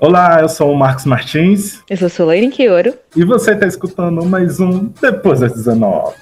Olá, eu sou o Marcos Martins. Eu sou Solane Quioro. E você está escutando mais um Depois das 19.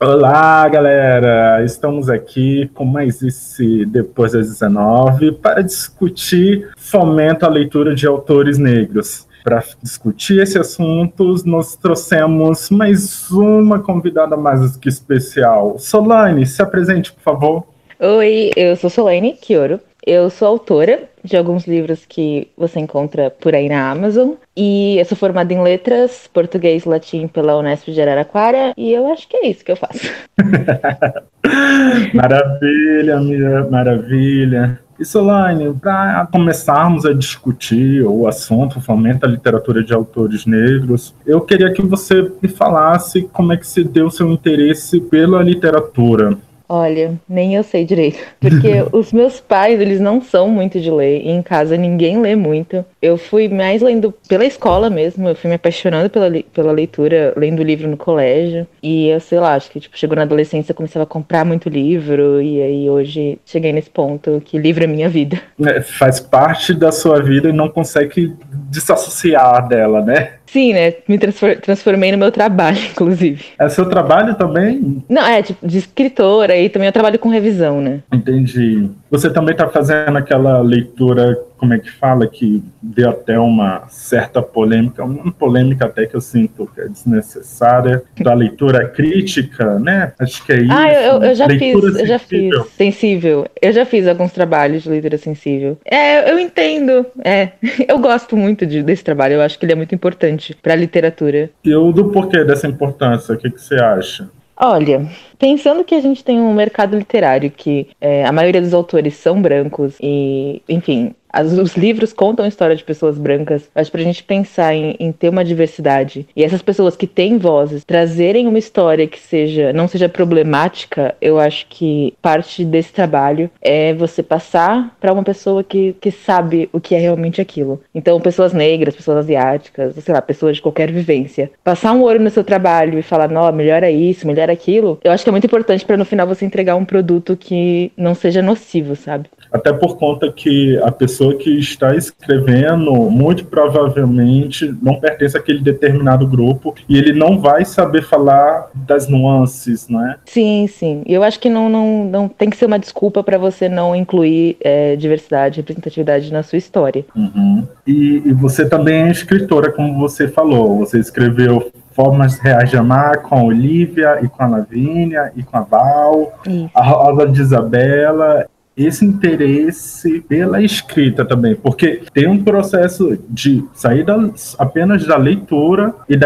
Olá, galera! Estamos aqui com mais esse Depois das 19 para discutir fomento à leitura de autores negros. Para discutir esse assunto, nós trouxemos mais uma convidada mais que especial. Solane, se apresente, por favor. Oi, eu sou Solane Kioro. Eu sou autora de alguns livros que você encontra por aí na Amazon. E eu sou formada em letras, português e latim pela Unesp de Araraquara. E eu acho que é isso que eu faço. maravilha, minha maravilha. E Solane, para começarmos a discutir o assunto, fomenta a literatura de autores negros, eu queria que você me falasse como é que se deu seu interesse pela literatura. Olha, nem eu sei direito. Porque os meus pais, eles não são muito de ler. E em casa ninguém lê muito. Eu fui mais lendo pela escola mesmo. Eu fui me apaixonando pela, pela leitura, lendo livro no colégio. E eu sei lá, acho que tipo, chegou na adolescência, eu começava a comprar muito livro. E aí hoje cheguei nesse ponto que livro é minha vida. É, faz parte da sua vida e não consegue desassociar dela, né? Sim, né? Me transformei no meu trabalho, inclusive. É seu trabalho também? Não, é tipo de escritora e também eu trabalho com revisão, né? Entendi. Você também está fazendo aquela leitura como é que fala, que deu até uma certa polêmica, uma polêmica até que eu sinto que é desnecessária, da leitura crítica, né? Acho que é isso. Ah, eu, eu já leitura fiz, sensível. eu já fiz. Sensível. Eu já fiz alguns trabalhos de leitura sensível. É, eu entendo. É, eu gosto muito de, desse trabalho, eu acho que ele é muito importante para a literatura. E o do porquê dessa importância, o que, que você acha? Olha, pensando que a gente tem um mercado literário que é, a maioria dos autores são brancos e, enfim, as, os livros contam a história de pessoas brancas. Acho pra gente pensar em, em, ter uma diversidade e essas pessoas que têm vozes trazerem uma história que seja não seja problemática, eu acho que parte desse trabalho é você passar para uma pessoa que, que sabe o que é realmente aquilo. Então, pessoas negras, pessoas asiáticas, sei lá, pessoas de qualquer vivência. Passar um olho no seu trabalho e falar, não, melhora isso, melhora aquilo, eu acho que é muito importante para no final você entregar um produto que não seja nocivo, sabe? Até por conta que a pessoa que está escrevendo, muito provavelmente, não pertence àquele determinado grupo e ele não vai saber falar das nuances, não é? Sim, sim. Eu acho que não, não, não tem que ser uma desculpa para você não incluir é, diversidade, representatividade na sua história. Uhum. E, e você também é escritora, como você falou. Você escreveu Formas Reais de Amar com a Olivia e com a Lavínia e com a Val, Isso. a Rosa de Isabela esse interesse pela escrita também, porque tem um processo de sair da, apenas da leitura e,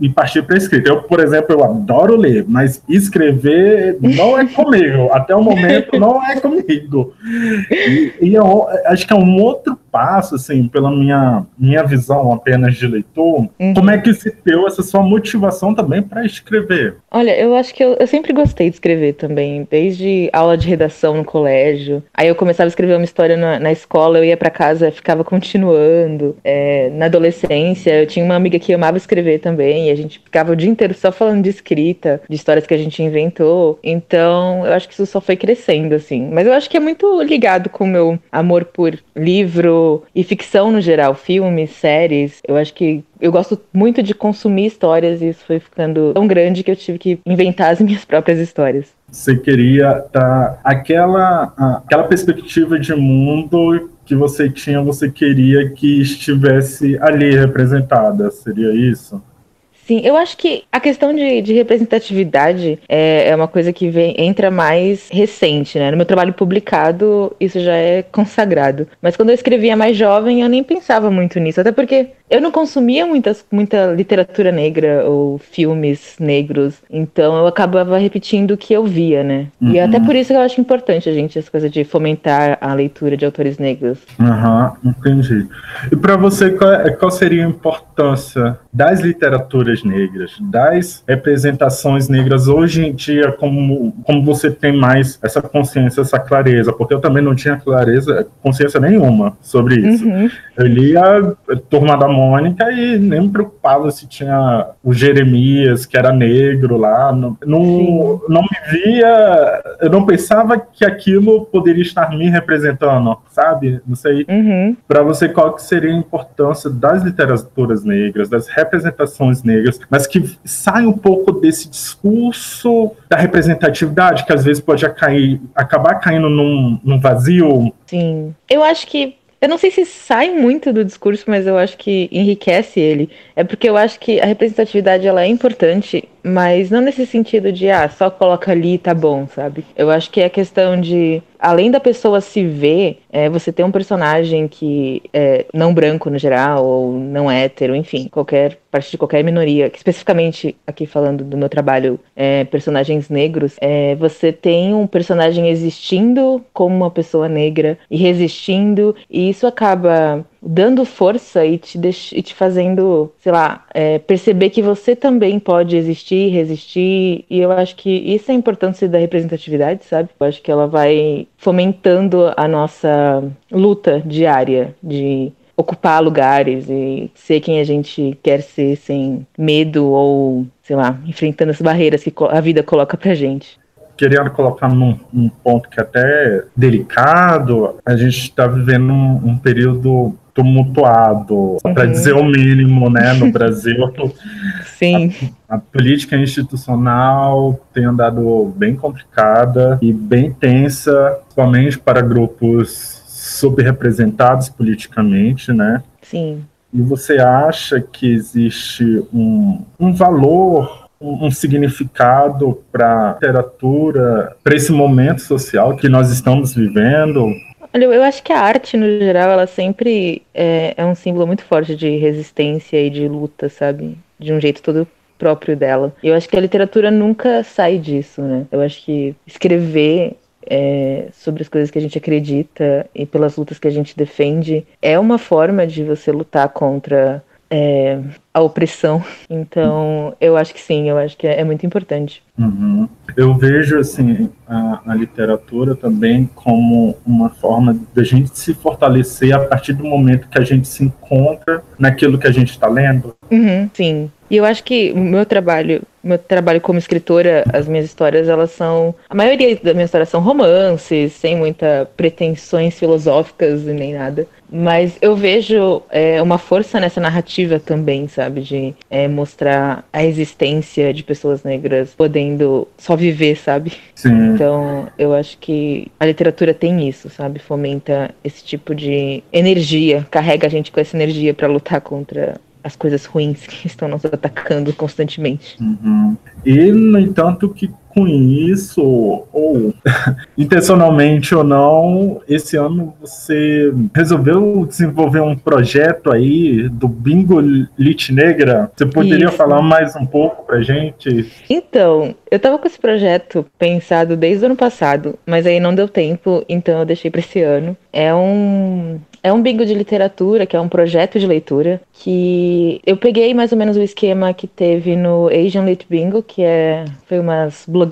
e partir para a escrita. Eu, por exemplo, eu adoro ler, mas escrever não é comigo. Até o momento não é comigo. E, e eu acho que é um outro passo, assim, pela minha, minha visão apenas de leitor, uhum. como é que se deu essa sua motivação também para escrever? Olha, eu acho que eu, eu sempre gostei de escrever também, desde aula de redação no colégio. Aí eu começava a escrever uma história na, na escola, eu ia para casa, ficava continuando. É, na adolescência, eu tinha uma amiga que amava escrever também, e a gente ficava o dia inteiro só falando de escrita, de histórias que a gente inventou. Então, eu acho que isso só foi crescendo, assim. Mas eu acho que é muito ligado com o meu amor por livro e ficção no geral, filmes, séries. Eu acho que eu gosto muito de consumir histórias e isso foi ficando tão grande que eu tive que inventar as minhas próprias histórias. Você queria tá aquela aquela perspectiva de mundo que você tinha, você queria que estivesse ali representada, seria isso? Sim, eu acho que a questão de, de representatividade é, é, uma coisa que vem, entra mais recente, né? No meu trabalho publicado, isso já é consagrado. Mas quando eu escrevia mais jovem, eu nem pensava muito nisso. Até porque eu não consumia muitas, muita literatura negra ou filmes negros. Então eu acabava repetindo o que eu via, né? Uhum. E até por isso que eu acho importante a gente, essa coisa de fomentar a leitura de autores negros. Aham, uhum, entendi. E para você, qual, é, qual seria a importância das literaturas literaturas negras, das representações negras hoje em dia, como, como você tem mais essa consciência, essa clareza, porque eu também não tinha clareza, consciência nenhuma sobre isso. Uhum. Eu lia a Turma da Mônica e nem me preocupava se tinha o Jeremias, que era negro lá, não, não, não me via, eu não pensava que aquilo poderia estar me representando, sabe? Não sei. Uhum. Para você, qual que seria a importância das literaturas negras, das representações negras, mas que sai um pouco desse discurso da representatividade, que às vezes pode cair, acabar caindo num, num vazio. Sim. Eu acho que eu não sei se sai muito do discurso, mas eu acho que enriquece ele. É porque eu acho que a representatividade ela é importante, mas não nesse sentido de, ah, só coloca ali e tá bom, sabe? Eu acho que é questão de, além da pessoa se ver, é, você ter um personagem que é não branco no geral, ou não hétero, enfim, qualquer parte de qualquer minoria, especificamente aqui falando do meu trabalho, é, personagens negros, é, você tem um personagem existindo como uma pessoa negra e resistindo, e isso acaba dando força e te, deix... e te fazendo, sei lá, é, perceber que você também pode existir, resistir. E eu acho que isso é a importância da representatividade, sabe? Eu acho que ela vai fomentando a nossa luta diária de ocupar lugares e ser quem a gente quer ser sem medo ou, sei lá, enfrentando as barreiras que a vida coloca pra gente querendo colocar num, ponto que é até delicado, a gente está vivendo um, um, período tumultuado, uhum. para dizer o mínimo, né, no Brasil. Sim. A, a, política institucional tem andado bem complicada e bem tensa, principalmente para grupos subrepresentados politicamente, né? Sim. E você acha que existe um, um valor um, significado para a literatura, para esse momento social que nós estamos vivendo? Olha, eu acho que a arte, no geral, ela sempre é, é um símbolo muito forte de resistência e de luta, sabe? De um jeito todo próprio dela. Eu acho que a literatura nunca sai disso, né? Eu acho que escrever é, sobre as coisas que a gente acredita e pelas lutas que a gente defende é uma forma de você lutar contra é, a opressão. Então, eu acho que sim, eu acho que é, é muito importante. Uhum. Eu vejo assim a, a, literatura também como uma forma da gente se fortalecer a partir do momento que a gente se encontra naquilo que a gente está lendo. Uhum, sim. E eu acho que o meu trabalho, meu trabalho como escritora, as minhas histórias, elas são. A maioria das minhas histórias são romances, sem muita pretensões filosóficas e nem nada. Mas eu vejo é, uma força nessa narrativa também, sabe? De é, mostrar a existência de pessoas negras podendo só viver, sabe? Sim. Então, eu acho que a literatura tem isso, sabe? Fomenta esse tipo de energia, carrega a gente com essa energia para lutar contra as coisas ruins que estão nos atacando constantemente. Uhum. E, no entanto, que com isso, ou intencionalmente ou não, esse ano você resolveu desenvolver um projeto aí do Bingo Lit Negra. Você poderia isso. falar mais um pouco pra gente? Então, eu tava com esse projeto pensado desde o ano passado, mas aí não deu tempo, então eu deixei para esse ano. É um é um bingo de literatura, que é um projeto de leitura, que eu peguei mais ou menos o esquema que teve no Asian Lit Bingo, que é foi umas blogueiras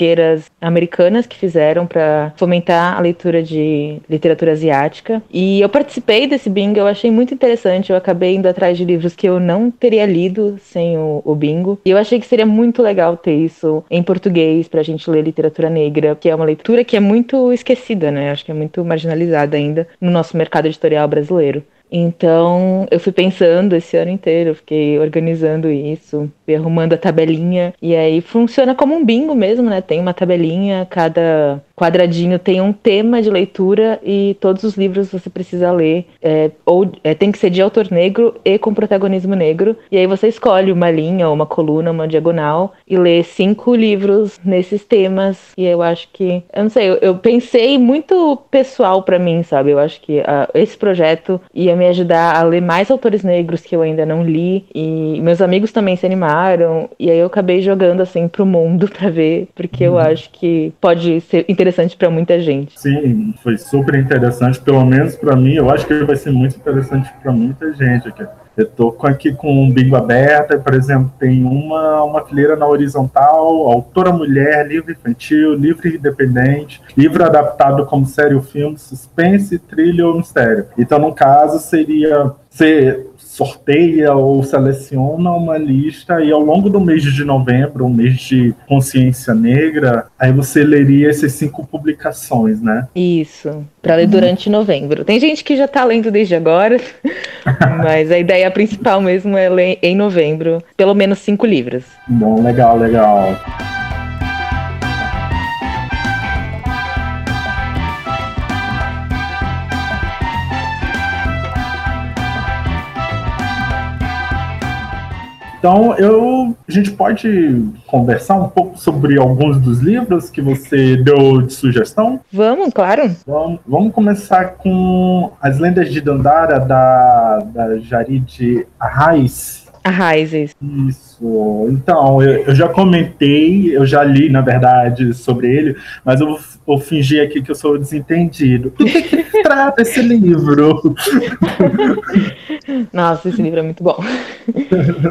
americanas que fizeram para fomentar a leitura de literatura asiática. E eu participei desse bingo, eu achei muito interessante. Eu acabei indo atrás de livros que eu não teria lido sem o, o bingo. E eu achei que seria muito legal ter isso em português pra gente ler literatura negra, que é uma leitura que é muito esquecida, né? Acho que é muito marginalizada ainda no nosso mercado editorial brasileiro. Então, eu fui pensando esse ano inteiro, fiquei organizando isso, arrumando a tabelinha. E aí funciona como um bingo mesmo, né? Tem uma tabelinha, cada quadradinho tem um tema de leitura e todos os livros você precisa ler. É, ou é, tem que ser de autor negro e com protagonismo negro. E aí você escolhe uma linha, uma coluna, uma diagonal e lê cinco livros nesses temas. E eu acho que. Eu não sei, eu, eu pensei muito pessoal para mim, sabe? Eu acho que uh, esse projeto ia me ajudar a ler mais autores negros que eu ainda não li. E meus amigos também se animaram. E aí eu acabei jogando assim pro mundo para ver, porque uhum. eu acho que pode ser interessante para muita gente. Sim, foi super interessante, pelo menos para mim. Eu acho que vai ser muito interessante para muita gente aqui. Eu tô aqui com um bingo aberto, por exemplo, tem uma, uma fileira na horizontal, autora mulher, livro infantil, livro independente, livro adaptado como série ou filme, suspense, trilha ou mistério. Então, no caso, seria ser sorteia ou seleciona uma lista e ao longo do mês de novembro, um mês de consciência negra, aí você leria essas cinco publicações, né? Isso, para ler durante novembro. Tem gente que já está lendo desde agora, mas a ideia principal mesmo é ler em novembro, pelo menos cinco livros. Bom, legal, legal. Então, eu, a gente pode conversar um pouco sobre alguns dos livros que você deu de sugestão? Vamos, claro. Vamos, vamos começar com As Lendas de Dandara, da, da Jarid Arraes. Arraes, isso. Isso. Então, eu, eu, já comentei, eu já li, na verdade, sobre ele, mas eu vou fingir aqui que eu sou desentendido. Do que, que trata esse livro? Nossa, esse livro é muito bom.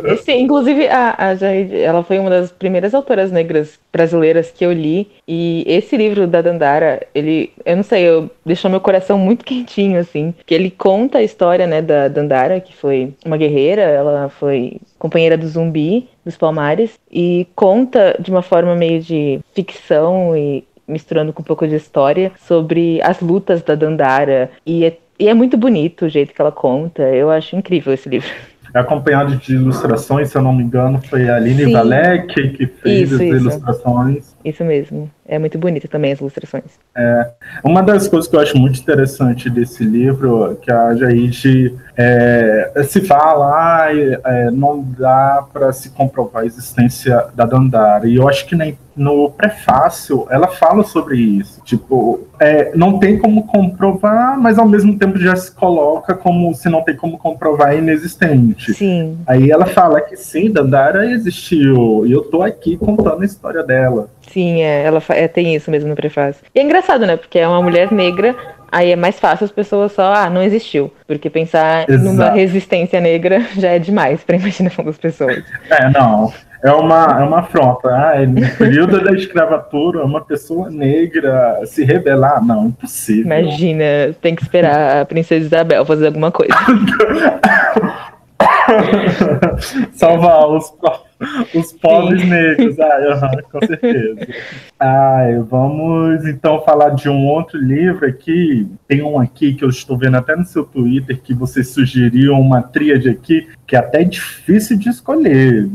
Esse, inclusive, a, a Jair, ela foi uma das primeiras autoras negras brasileiras que eu li. E esse livro da Dandara, ele, eu não sei, eu, deixou meu coração muito quentinho, assim. Que ele conta a história, né, da Dandara, que foi uma guerreira, ela foi companheira do zumbi, dos Palmares, e conta de uma forma meio de ficção e misturando com um pouco de história sobre as lutas da Dandara. E é e é muito bonito o jeito que ela conta. Eu acho incrível esse livro. É acompanhado de ilustrações, se eu não me engano, foi a Aline Valek que fez isso, as isso. ilustrações. Isso mesmo. É muito bonito também as ilustrações. É, uma das coisas que eu acho muito interessante desse livro, que a Jaid é, se fala, é, não dá para se comprovar a existência da Dandara. E eu acho que nem no prefácio ela fala sobre isso. Tipo, é, não tem como comprovar, mas ao mesmo tempo já se coloca como se não tem como comprovar inexistente. Sim. Aí ela fala que sim, Dandara existiu. E eu tô aqui contando a história dela. Sim, é, ela é, tem isso mesmo no prefácio. E é engraçado, né? Porque é uma mulher negra, aí é mais fácil as pessoas só, ah, não existiu. Porque pensar Exato. numa resistência negra já é demais pra imaginação das pessoas. É, não. É uma, é uma afronta. Ah, no período da escravatura, uma pessoa negra se rebelar? Não, impossível. Imagina, tem que esperar a princesa Isabel fazer alguma coisa. Salvar os, os pobres Sim. negros. Ai, uhum, com certeza. Ai, vamos então falar de um outro livro aqui. Tem um aqui que eu estou vendo até no seu Twitter que você sugeriu uma tríade aqui que é até difícil de escolher.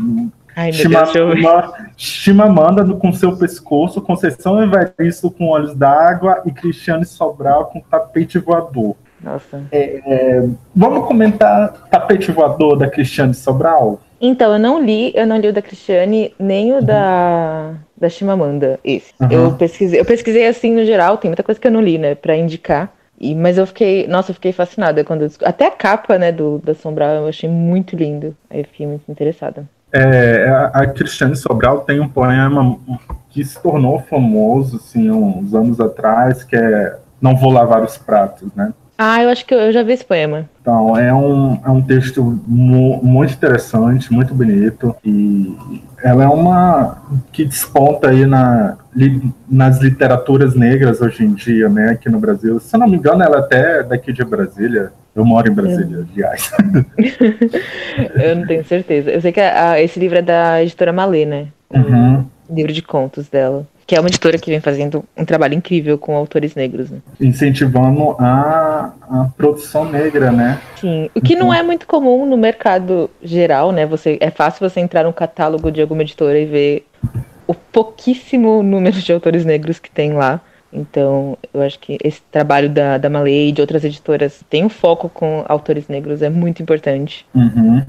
Ai, Chimamanda, Chimamanda com seu pescoço, Conceição Evaristo com olhos d'água e Cristiane Sobral com tapete voador. Nossa. É, é, vamos comentar Tapete Voador da Cristiane Sobral? Então, eu não li, eu não li o da Cristiane, nem o uhum. da, da Chimamanda, esse. Uhum. Eu pesquisei, eu pesquisei assim no geral, tem muita coisa que eu não li, né, pra indicar. E, mas eu fiquei, nossa, eu fiquei fascinada quando eu, até a capa, né, do da Sobral eu achei muito lindo. Aí eu fiquei muito interessada. É, a, a Cristiane Sobral tem um poema que se tornou famoso, assim, uns anos atrás, que é Não Vou Lavar os Pratos, né? Ah, eu acho que eu já vi esse poema. Então, é um, é um texto mu muito interessante, muito bonito. E ela é uma que desponta aí na, li, nas literaturas negras hoje em dia, né, aqui no Brasil. Se eu não me engano, ela é até daqui de Brasília. Eu moro em Brasília, é. aliás. eu não tenho certeza. Eu sei que a, a, esse livro é da editora Malê, né? Uhum. livro de contos dela que é uma editora que vem fazendo um trabalho incrível com autores negros. Né? Incentivando a, a produção negra, né? Sim, o que então... não é muito comum no mercado geral, né? Você, é fácil você entrar no catálogo de alguma editora e ver o pouquíssimo número de autores negros que tem lá. Então, eu acho que esse trabalho da, da Malay e de outras editoras tem um foco com autores negros, é muito importante. Uhum.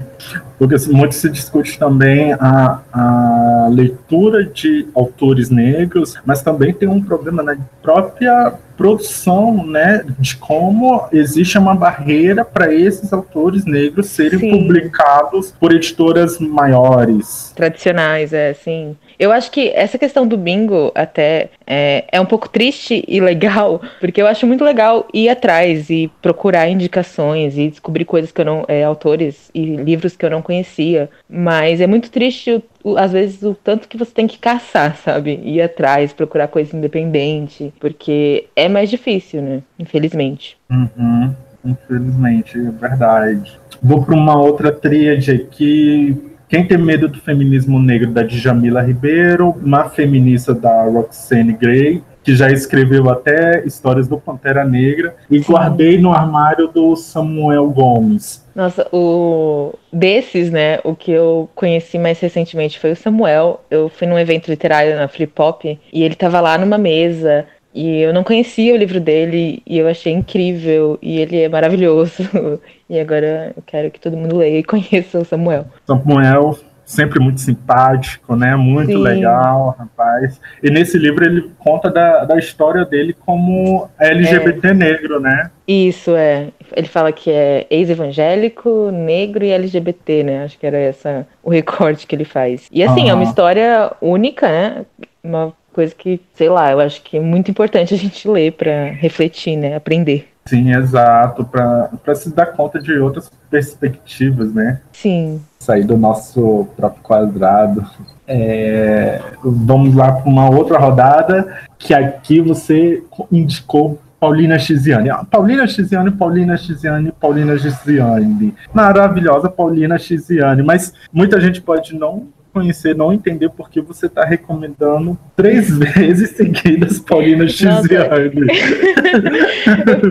Porque muito se discute também a, a leitura de autores negros, mas também tem um problema na própria produção, né, de como existe uma barreira para esses autores negros serem sim. publicados por editoras maiores. Tradicionais, é, sim. Eu acho que essa questão do bingo até é, é um pouco triste e legal, porque eu acho muito legal ir atrás e procurar indicações e descobrir coisas que eu não. É, autores e livros que eu não conhecia. Mas é muito triste, às vezes, o tanto que você tem que caçar, sabe? Ir atrás, procurar coisa independente, porque é mais difícil, né? Infelizmente. Uhum. Infelizmente, é verdade. Vou para uma outra tríade aqui quem tem medo do feminismo negro da Djamila Ribeiro, uma feminista da Roxane Gray, que já escreveu até histórias do Pantera Negra, e Sim. guardei no armário do Samuel Gomes. Nossa, o desses, né, o que eu conheci mais recentemente foi o Samuel. Eu fui num evento literário na Flip Pop e ele tava lá numa mesa e eu não conhecia o livro dele e eu achei incrível e ele é maravilhoso. e agora eu quero que todo mundo leia e conheça o Samuel. Samuel, sempre muito simpático, né? Muito Sim. legal, rapaz. E nesse livro ele conta da, da história dele como LGBT é. negro, né? Isso, é. Ele fala que é ex-evangélico, negro e LGBT, né? Acho que era essa o recorte que ele faz. E assim, uhum. é uma história única, né? Uma coisa que, sei lá, eu acho que é muito importante a gente ler para refletir, né? Aprender. Sim, exato, para se dar conta de outras perspectivas, né? Sim. Sair do nosso próprio quadrado. É, vamos lá para uma outra rodada, que aqui você indicou Paulina Chiziane. Ah, Paulina Chiziane, Paulina Chiziane, Paulina Chiziane. Maravilhosa Paulina Chiziane, mas muita gente pode não conhecer, não entender porque você está recomendando três vezes seguidas Paulina Chiziane.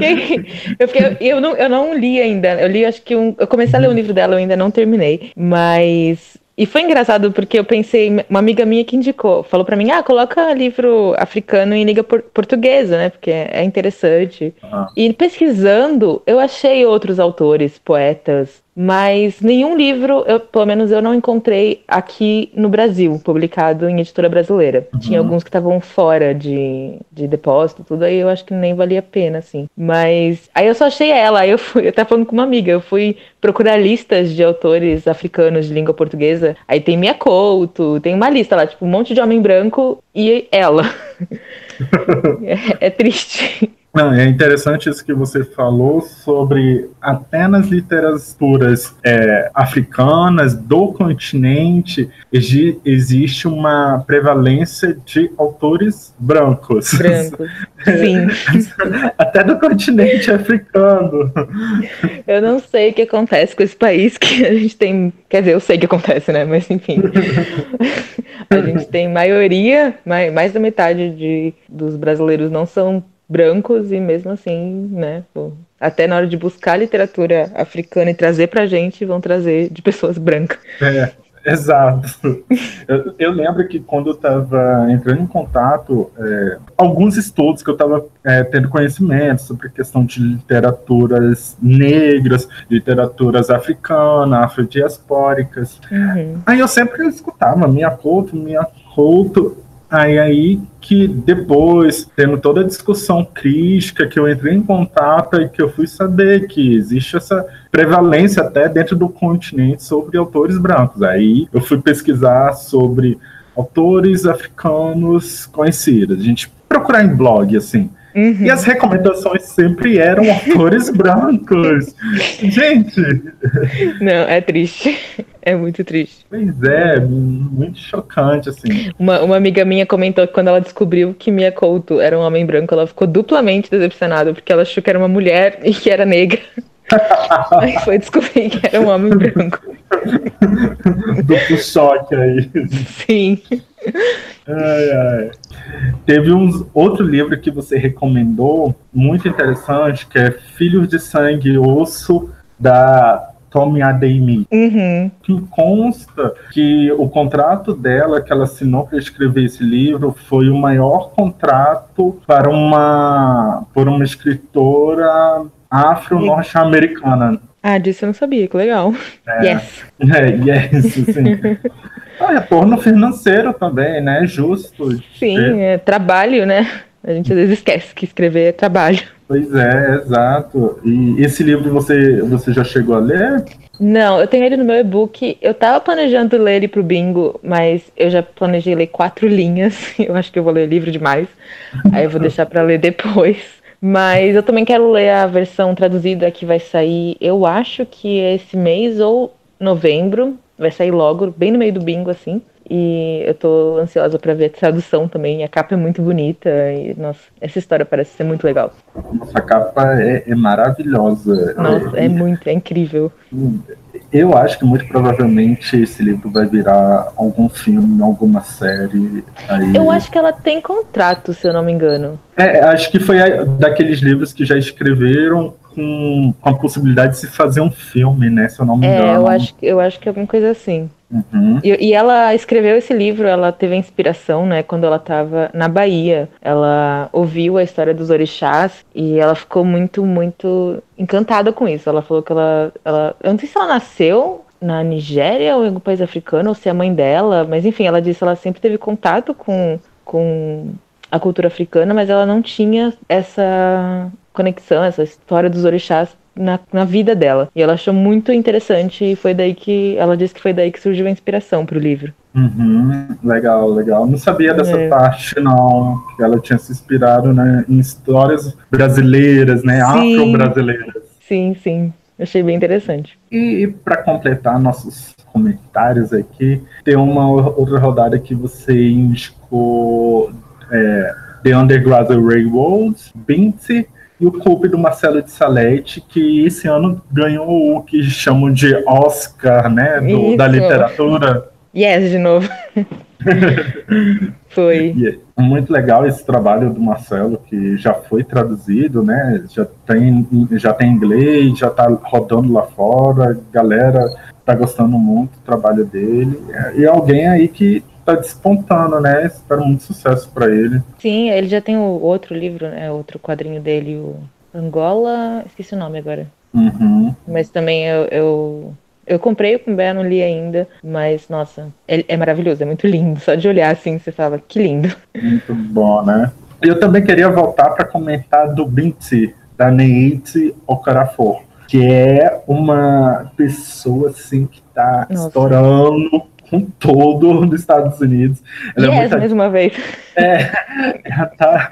eu, eu, fiquei, eu, não, eu não li ainda. Eu li, acho que um, eu comecei a ler o livro dela, eu ainda não terminei. Mas e foi engraçado porque eu pensei, uma amiga minha que indicou, falou para mim: "Ah, coloca livro africano em língua por portuguesa, né? Porque é interessante". Uhum. E pesquisando, eu achei outros autores, poetas mas nenhum livro, eu, pelo menos eu não encontrei aqui no Brasil, publicado em editora brasileira. Uhum. Tinha alguns que estavam fora de, de depósito, tudo aí eu acho que nem valia a pena, assim. Mas aí eu só achei ela, aí eu fui, eu tava falando com uma amiga, eu fui procurar listas de autores africanos de língua portuguesa. Aí tem Mia Couto, tem uma lista lá, tipo, um monte de homem branco e ela. é, é triste. Não, é interessante isso que você falou sobre apenas literaturas é, africanas do continente existe uma prevalência de autores brancos. Brancos, sim. Até do continente africano. Eu não sei o que acontece com esse país que a gente tem. Quer dizer, eu sei o que acontece, né? Mas enfim. a gente tem maioria, mais, mais da metade de, dos brasileiros não são brancos e mesmo assim, né, até na hora de buscar literatura africana e trazer pra gente, vão trazer de pessoas brancas. É, exato. Eu, eu lembro que quando eu estava entrando em contato, é, alguns estudos que eu estava é, tendo conhecimento sobre a questão de literaturas negras, literaturas africanas, afrodiaspóricas, uhum. aí eu sempre escutava minha culto, minha culto, Aí aí que depois, tendo toda a discussão crítica, que eu entrei em contato e que eu fui saber que existe essa prevalência até dentro do continente sobre autores brancos. Aí eu fui pesquisar sobre autores africanos conhecidos. A gente procurar em blog, assim. Uhum. E as recomendações sempre eram autores brancos. Gente! Não, é triste. É muito triste. Pois é, muito chocante, assim. Uma, uma amiga minha comentou que quando ela descobriu que Mia Couto era um homem branco, ela ficou duplamente decepcionada, porque ela achou que era uma mulher e que era negra. aí foi descobrir que era um homem branco. Duplo choque aí. Sim. Ai, ai. Teve um outro livro que você recomendou, muito interessante, que é Filhos de Sangue e Osso, da Tommy Adeyemi, uhum. que consta que o contrato dela, que ela assinou para escrever esse livro, foi o maior contrato para uma, por uma escritora afro-norte-americana. Ah, disso eu não sabia, que legal. É, yes. É, yes, sim. Ah, retorno financeiro também, né? Justo. Sim, é trabalho, né? A gente às vezes esquece que escrever é trabalho. Pois é, exato. E esse livro você, você já chegou a ler? Não, eu tenho ele no meu e-book. Eu tava planejando ler ele pro bingo, mas eu já planejei ler quatro linhas. Eu acho que eu vou ler livro demais. Aí eu vou deixar para ler depois. Mas eu também quero ler a versão traduzida que vai sair, eu acho que é esse mês ou novembro. Vai sair logo, bem no meio do bingo, assim. E eu tô ansiosa para ver a tradução também. A capa é muito bonita e, nossa, essa história parece ser muito legal. Nossa, a capa é, é maravilhosa. Nossa, é, é muito, é incrível. Eu acho que muito provavelmente esse livro vai virar algum filme, alguma série. Aí... Eu acho que ela tem contrato, se eu não me engano. É, acho que foi daqueles livros que já escreveram com, com a possibilidade de se fazer um filme, né? Se eu não me engano. É, eu acho, eu acho que é alguma coisa assim. Uhum. E, e, ela escreveu esse livro, ela teve a inspiração, né, quando ela estava na Bahia. Ela ouviu a história dos orixás e ela ficou muito, muito encantada com isso. Ela falou que ela, ela eu não sei se ela nasceu na Nigéria ou em algum país africano, ou se é a mãe dela, mas enfim, ela disse que ela sempre teve contato com, com a cultura africana, mas ela não tinha essa conexão, essa história dos orixás na, na vida dela. E ela achou muito interessante e foi daí que ela disse que foi daí que surgiu a inspiração para o livro. Uhum, legal, legal. Não sabia dessa é. parte, não. Que ela tinha se inspirado né, em histórias brasileiras, né? Afro-brasileiras. Sim, sim. Achei bem interessante. E, e para completar nossos comentários aqui, tem uma outra rodada que você indicou é, The Underground Railroad, 20 e o Coupe do Marcelo de Salete, que esse ano ganhou o que chamam de Oscar, né, do, da literatura. Yes, de novo. foi. É muito legal esse trabalho do Marcelo, que já foi traduzido, né? Já tem, já tem inglês, já tá rodando lá fora, galera tá gostando muito do trabalho dele. E alguém aí que tá despontando, né? Espero muito sucesso para ele. Sim, ele já tem o outro livro, né? Outro quadrinho dele, o Angola. Esqueci o nome agora. Uhum. Mas também eu, eu, eu comprei o Cumbé, não li ainda, mas nossa, é, é maravilhoso, é muito lindo. Só de olhar assim, você fala, que lindo. Muito bom, né? Eu também queria voltar para comentar do Binti, da Neite Okarafor, que é uma pessoa assim que tá Nossa. estourando com todo nos Estados Unidos. Ela yes, é muito mais uma vez. É, ela, tá,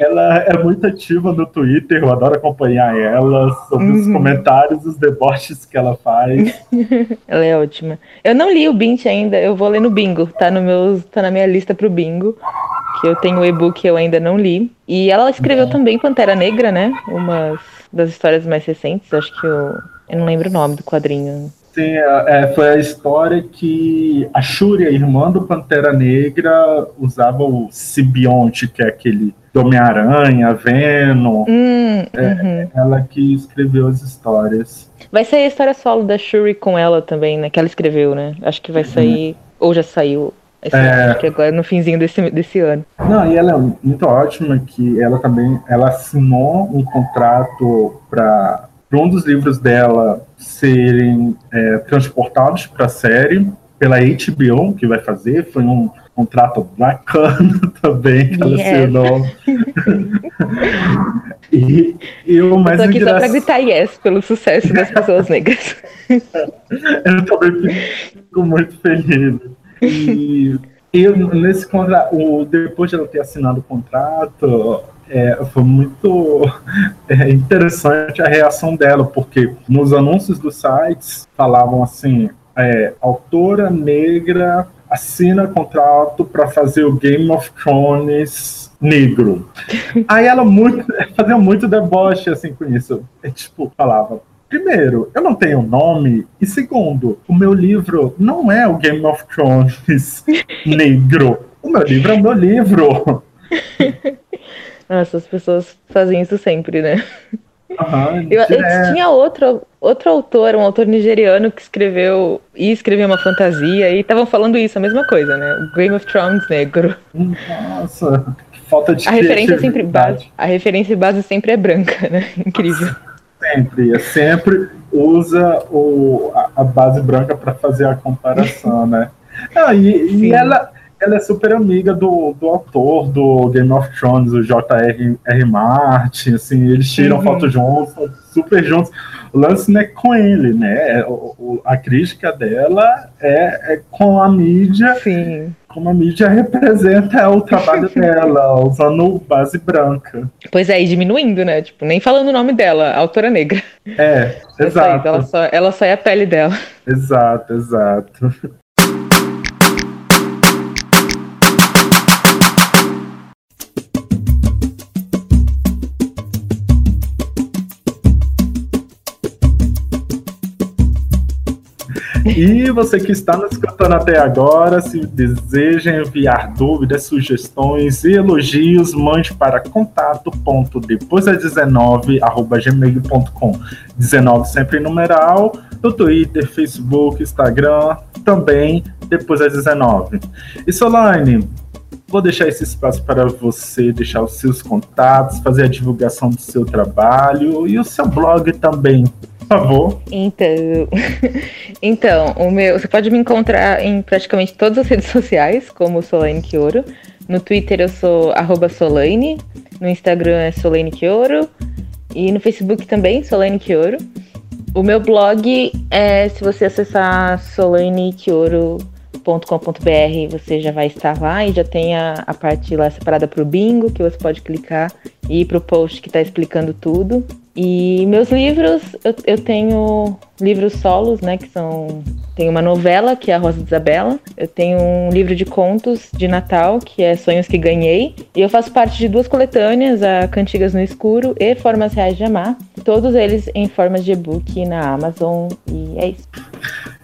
ela é muito ativa no Twitter, eu adoro acompanhar ela, sobre uhum. os comentários, os deboches que ela faz. ela é ótima. Eu não li o Bint ainda, eu vou ler no bingo, tá, no meus, tá na minha lista pro bingo, que eu tenho o e-book que eu ainda não li. E ela escreveu uhum. também Pantera Negra, né? Uma das histórias mais recentes, acho que eu, eu não lembro o nome do quadrinho. Sim, é, é, foi a história que a Shuri, a irmã do Pantera Negra, usava o simbionte, que é aquele Homem-Aranha, Venom. Hum, é, uhum. Ela que escreveu as histórias. Vai sair a história solo da Shuri com ela também, né? Que ela escreveu, né? Acho que vai uhum. sair, ou já saiu. Esse é... ano, acho que agora no finzinho desse, desse ano. Não, e ela é muito ótima que ela também ela assinou um contrato para um dos livros dela serem é, transportados para a série pela HBO, que vai fazer. Foi um contrato bacana também que ela assinou. e, e o mais Eu tô aqui engraçado... só para gritar yes pelo sucesso das pessoas negras. Eu também fico muito feliz. E eu, nesse contrato, depois de ela ter assinado o contrato, é, foi muito é, interessante a reação dela, porque nos anúncios dos sites falavam assim: é, autora negra assina contrato para fazer o Game of Thrones negro. Aí ela muito, fazia muito deboche assim com isso. É, tipo, falava. Primeiro, eu não tenho nome. E segundo, o meu livro não é o Game of Thrones negro. O meu livro é o meu livro. Nossa, as pessoas fazem isso sempre, né? Uhum, eu, eu, tinha outro, outro autor, um autor nigeriano que escreveu e escreveu uma fantasia e estavam falando isso, a mesma coisa, né? O Game of Thrones negro. Nossa, que falta de a referência sempre base, A referência base sempre é branca, né? Incrível. Sempre, é sempre usa o, a, a base branca para fazer a comparação, né? Ah, e, e ela ela é super amiga do, do autor do Game of Thrones, o J.R.R. Martin, assim, eles tiram uhum. foto juntos, super juntos. O lance não é com ele, né? O, o, a crítica dela é, é com a mídia. Sim como a mídia representa o trabalho dela, usando base branca. Pois é, e diminuindo, né? Tipo, nem falando o nome dela, autora negra. É, é exato. ela, só, ela só é a pele dela. Exato, exato. E você que está nos escutando até agora, se deseja enviar dúvidas, sugestões e elogios, mande para contato.depois19@gmail.com. 19 sempre em numeral, no Twitter, Facebook, Instagram, também depois das 19. E Solane, Vou deixar esse espaço para você deixar os seus contatos, fazer a divulgação do seu trabalho e o seu blog também favor. Então, então, o meu, você pode me encontrar em praticamente todas as redes sociais, como Solane Kioro. No Twitter eu sou Solane, no Instagram é Solane Kioro e no Facebook também, Solane Kioro. O meu blog é, se você acessar solanekioro.com.br, você já vai estar lá e já tem a, a parte lá separada para o bingo, que você pode clicar e ir para o post que está explicando tudo. E meus livros, eu, eu, tenho livros solos, né, que são... Tem uma novela, que é A Rosa de Isabela. Eu tenho um livro de contos de Natal, que é Sonhos que Ganhei. E eu faço parte de duas coletâneas, a Cantigas no Escuro e Formas Reais de Amar. Todos eles em formas de e-book na Amazon. E é isso.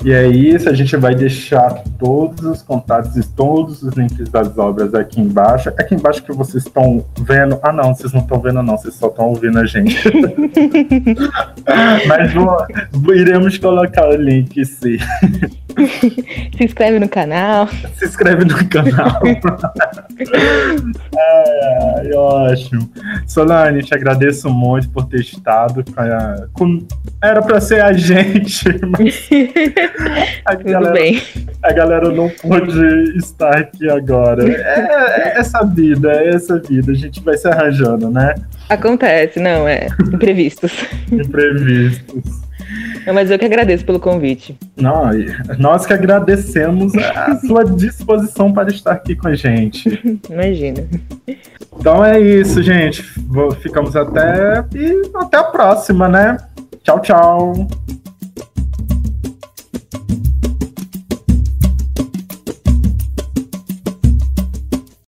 E é isso, a gente vai deixar todos os contatos e todos os links das obras aqui embaixo. Aqui embaixo que vocês estão vendo. Ah, não, vocês não estão vendo, não, vocês só estão ouvindo a gente. Mas vou, iremos colocar o link, sim. Se inscreve no canal. Se inscreve no canal. ai, ai, ótimo. Solane, te agradeço muito por ter estado. Era para ser a gente, mas a Tudo galera, bem. A galera não pôde estar aqui agora. É, é essa vida, é essa vida. A gente vai se arranjando, né? Acontece, não, é. Imprevistos. Imprevistos. Não, mas eu que agradeço pelo convite. Não, nós que agradecemos a sua disposição para estar aqui com a gente. Imagina. Então é isso, gente. Ficamos até e até a próxima, né? Tchau, tchau.